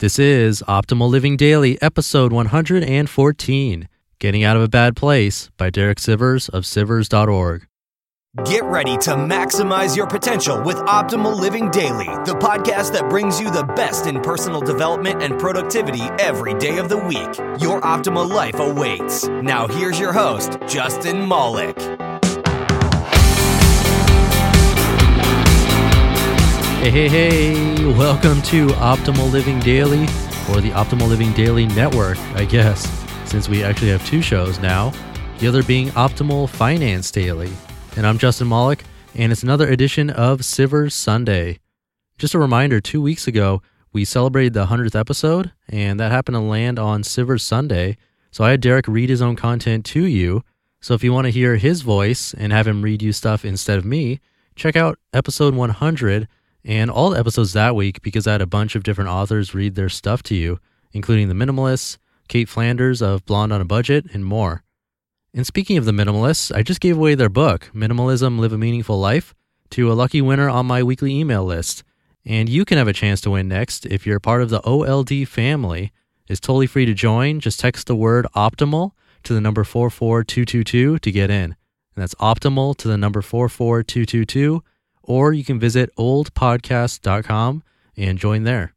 This is Optimal Living Daily, episode 114 Getting Out of a Bad Place by Derek Sivers of Sivers.org. Get ready to maximize your potential with Optimal Living Daily, the podcast that brings you the best in personal development and productivity every day of the week. Your optimal life awaits. Now, here's your host, Justin Malik. Hey, hey, hey, welcome to Optimal Living Daily, or the Optimal Living Daily Network, I guess, since we actually have two shows now, the other being Optimal Finance Daily. And I'm Justin Malik, and it's another edition of Sivers Sunday. Just a reminder two weeks ago, we celebrated the 100th episode, and that happened to land on Sivers Sunday. So I had Derek read his own content to you. So if you want to hear his voice and have him read you stuff instead of me, check out episode 100 and all the episodes that week because I had a bunch of different authors read their stuff to you, including The Minimalists, Cait Flanders of Blonde on a Budget, and more. And speaking of the minimalists, I just gave away their book, Minimalism Live a Meaningful Life, to a lucky winner on my weekly email list. And you can have a chance to win next if you're part of the OLD family. It's totally free to join. Just text the word optimal to the number 44222 to get in. And that's optimal to the number 44222 or you can visit oldpodcast.com and join there.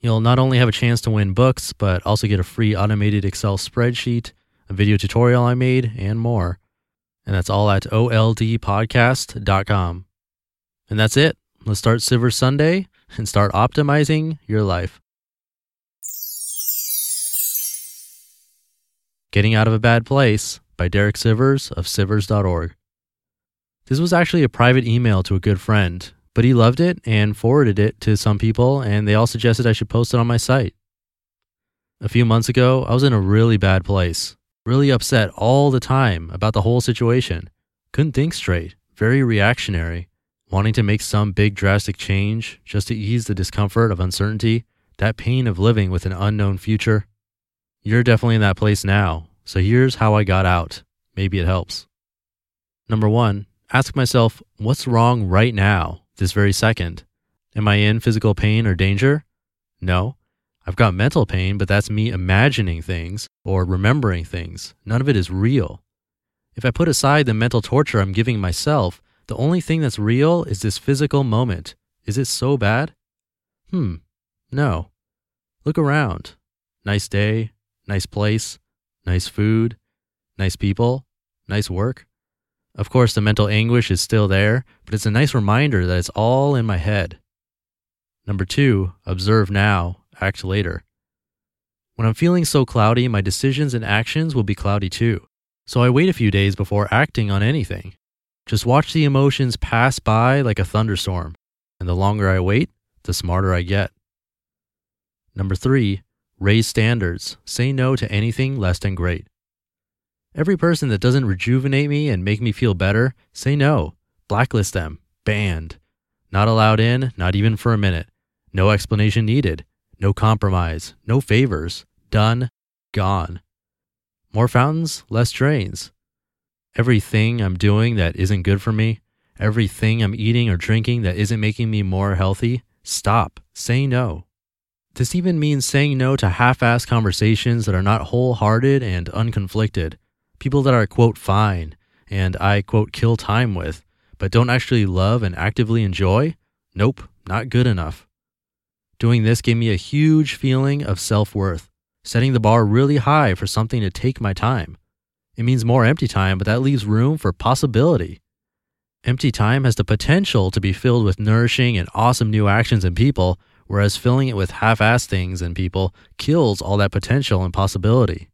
You'll not only have a chance to win books, but also get a free automated Excel spreadsheet, a video tutorial I made, and more. And that's all at oldpodcast.com. And that's it. Let's start Sivers Sunday and start optimizing your life. Getting Out of a Bad Place by Derek Sivers of Sivers.org. This was actually a private email to a good friend, but he loved it and forwarded it to some people, and they all suggested I should post it on my site. A few months ago, I was in a really bad place, really upset all the time about the whole situation. Couldn't think straight, very reactionary, wanting to make some big drastic change just to ease the discomfort of uncertainty, that pain of living with an unknown future. You're definitely in that place now, so here's how I got out. Maybe it helps. Number one, ask myself, what's wrong right now, this very second? Am I in physical pain or danger? No. I've got mental pain, but that's me imagining things or remembering things. None of it is real. If I put aside the mental torture I'm giving myself, the only thing that's real is this physical moment. Is it so bad? Hmm, no. Look around. Nice day, nice place, nice food, nice people, nice work. Of course, the mental anguish is still there, but it's a nice reminder that it's all in my head. Number two, observe now, act later. When I'm feeling so cloudy, my decisions and actions will be cloudy too. So I wait a few days before acting on anything. Just watch the emotions pass by like a thunderstorm, and the longer I wait, the smarter I get. Number three, raise standards. Say no to anything less than great. Every person that doesn't rejuvenate me and make me feel better, say no. Blacklist them. Banned. Not allowed in, not even for a minute. No explanation needed. No compromise. No favors. Done. Gone. More fountains, less drains. Everything I'm doing that isn't good for me, everything I'm eating or drinking that isn't making me more healthy, stop. Say no. This even means saying no to half assed conversations that are not wholehearted and unconflicted people that are, quote, fine and I, quote, kill time with, but don't actually love and actively enjoy? Nope, not good enough. Doing this gave me a huge feeling of self worth, setting the bar really high for something to take my time. It means more empty time, but that leaves room for possibility. Empty time has the potential to be filled with nourishing and awesome new actions and people, whereas filling it with half assed things and people kills all that potential and possibility.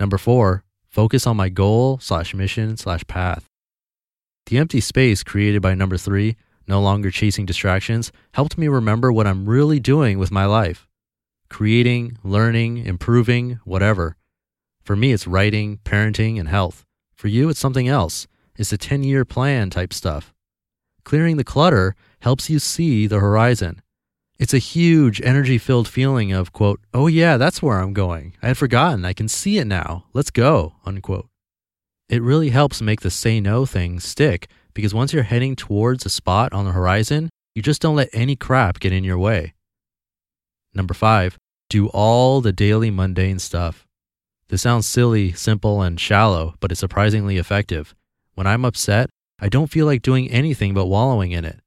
Number four, focus on my goal slash mission slash path. The empty space created by number three, no longer chasing distractions, helped me remember what I'm really doing with my life creating, learning, improving, whatever. For me, it's writing, parenting, and health. For you, it's something else. It's a 10 year plan type stuff. Clearing the clutter helps you see the horizon. It's a huge energy filled feeling of, quote, oh yeah, that's where I'm going. I had forgotten. I can see it now. Let's go, unquote. It really helps make the say no thing stick because once you're heading towards a spot on the horizon, you just don't let any crap get in your way. Number five, do all the daily mundane stuff. This sounds silly, simple, and shallow, but it's surprisingly effective. When I'm upset, I don't feel like doing anything but wallowing in it.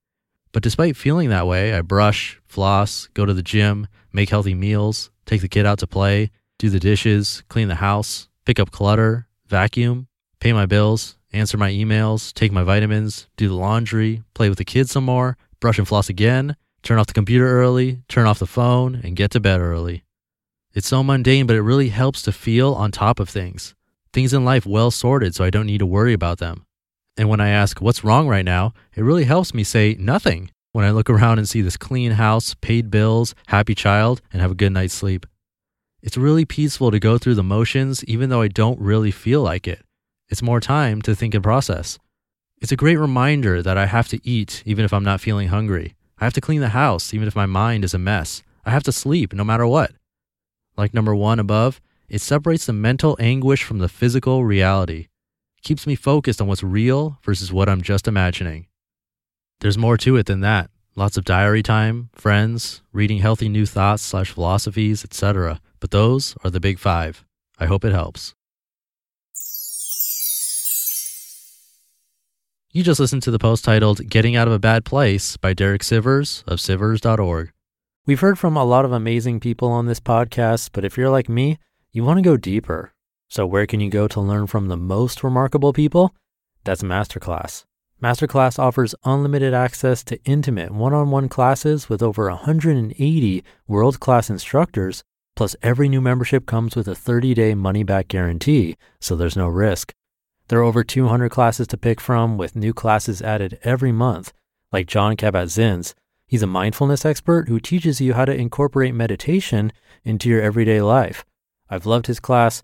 But despite feeling that way, I brush, floss, go to the gym, make healthy meals, take the kid out to play, do the dishes, clean the house, pick up clutter, vacuum, pay my bills, answer my emails, take my vitamins, do the laundry, play with the kids some more, brush and floss again, turn off the computer early, turn off the phone, and get to bed early. It's so mundane, but it really helps to feel on top of things. Things in life well sorted so I don't need to worry about them. And when I ask what's wrong right now, it really helps me say nothing when I look around and see this clean house, paid bills, happy child, and have a good night's sleep. It's really peaceful to go through the motions even though I don't really feel like it. It's more time to think and process. It's a great reminder that I have to eat even if I'm not feeling hungry. I have to clean the house even if my mind is a mess. I have to sleep no matter what. Like number one above, it separates the mental anguish from the physical reality. Keeps me focused on what's real versus what I'm just imagining. There's more to it than that. Lots of diary time, friends, reading healthy new thoughts slash philosophies, etc. But those are the big five. I hope it helps. You just listened to the post titled Getting Out of a Bad Place by Derek Sivers of Sivers.org. We've heard from a lot of amazing people on this podcast, but if you're like me, you want to go deeper. So, where can you go to learn from the most remarkable people? That's Masterclass. Masterclass offers unlimited access to intimate one on one classes with over 180 world class instructors, plus, every new membership comes with a 30 day money back guarantee, so there's no risk. There are over 200 classes to pick from, with new classes added every month, like Jon Kabat-Zinn's. He's a mindfulness expert who teaches you how to incorporate meditation into your everyday life. I've loved his class.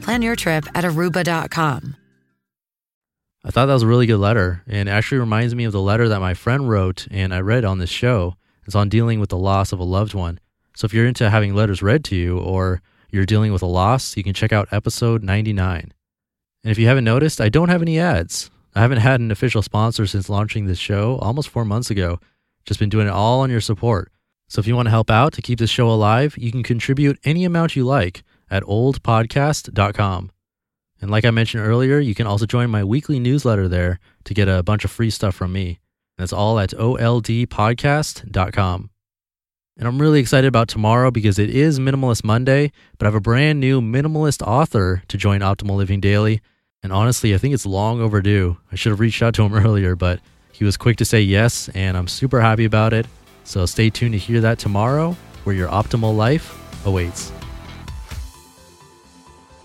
Plan your trip at aruba.com. I thought that was a really good letter and actually reminds me of the letter that my friend wrote and I read on this show. It's on dealing with the loss of a loved one. So if you're into having letters read to you or you're dealing with a loss, you can check out episode 99. And if you haven't noticed, I don't have any ads. I haven't had an official sponsor since launching this show almost four months ago. Just been doing it all on your support. So if you want to help out to keep this show alive, you can contribute any amount you like at oldpodcast.com. And like I mentioned earlier, you can also join my weekly newsletter there to get a bunch of free stuff from me. That's all at oldpodcast.com. And I'm really excited about tomorrow because it is Minimalist Monday, but I have a brand new minimalist author to join Optimal Living Daily. And honestly, I think it's long overdue. I should have reached out to him earlier, but he was quick to say yes, and I'm super happy about it. So stay tuned to hear that tomorrow. where your optimal life awaits.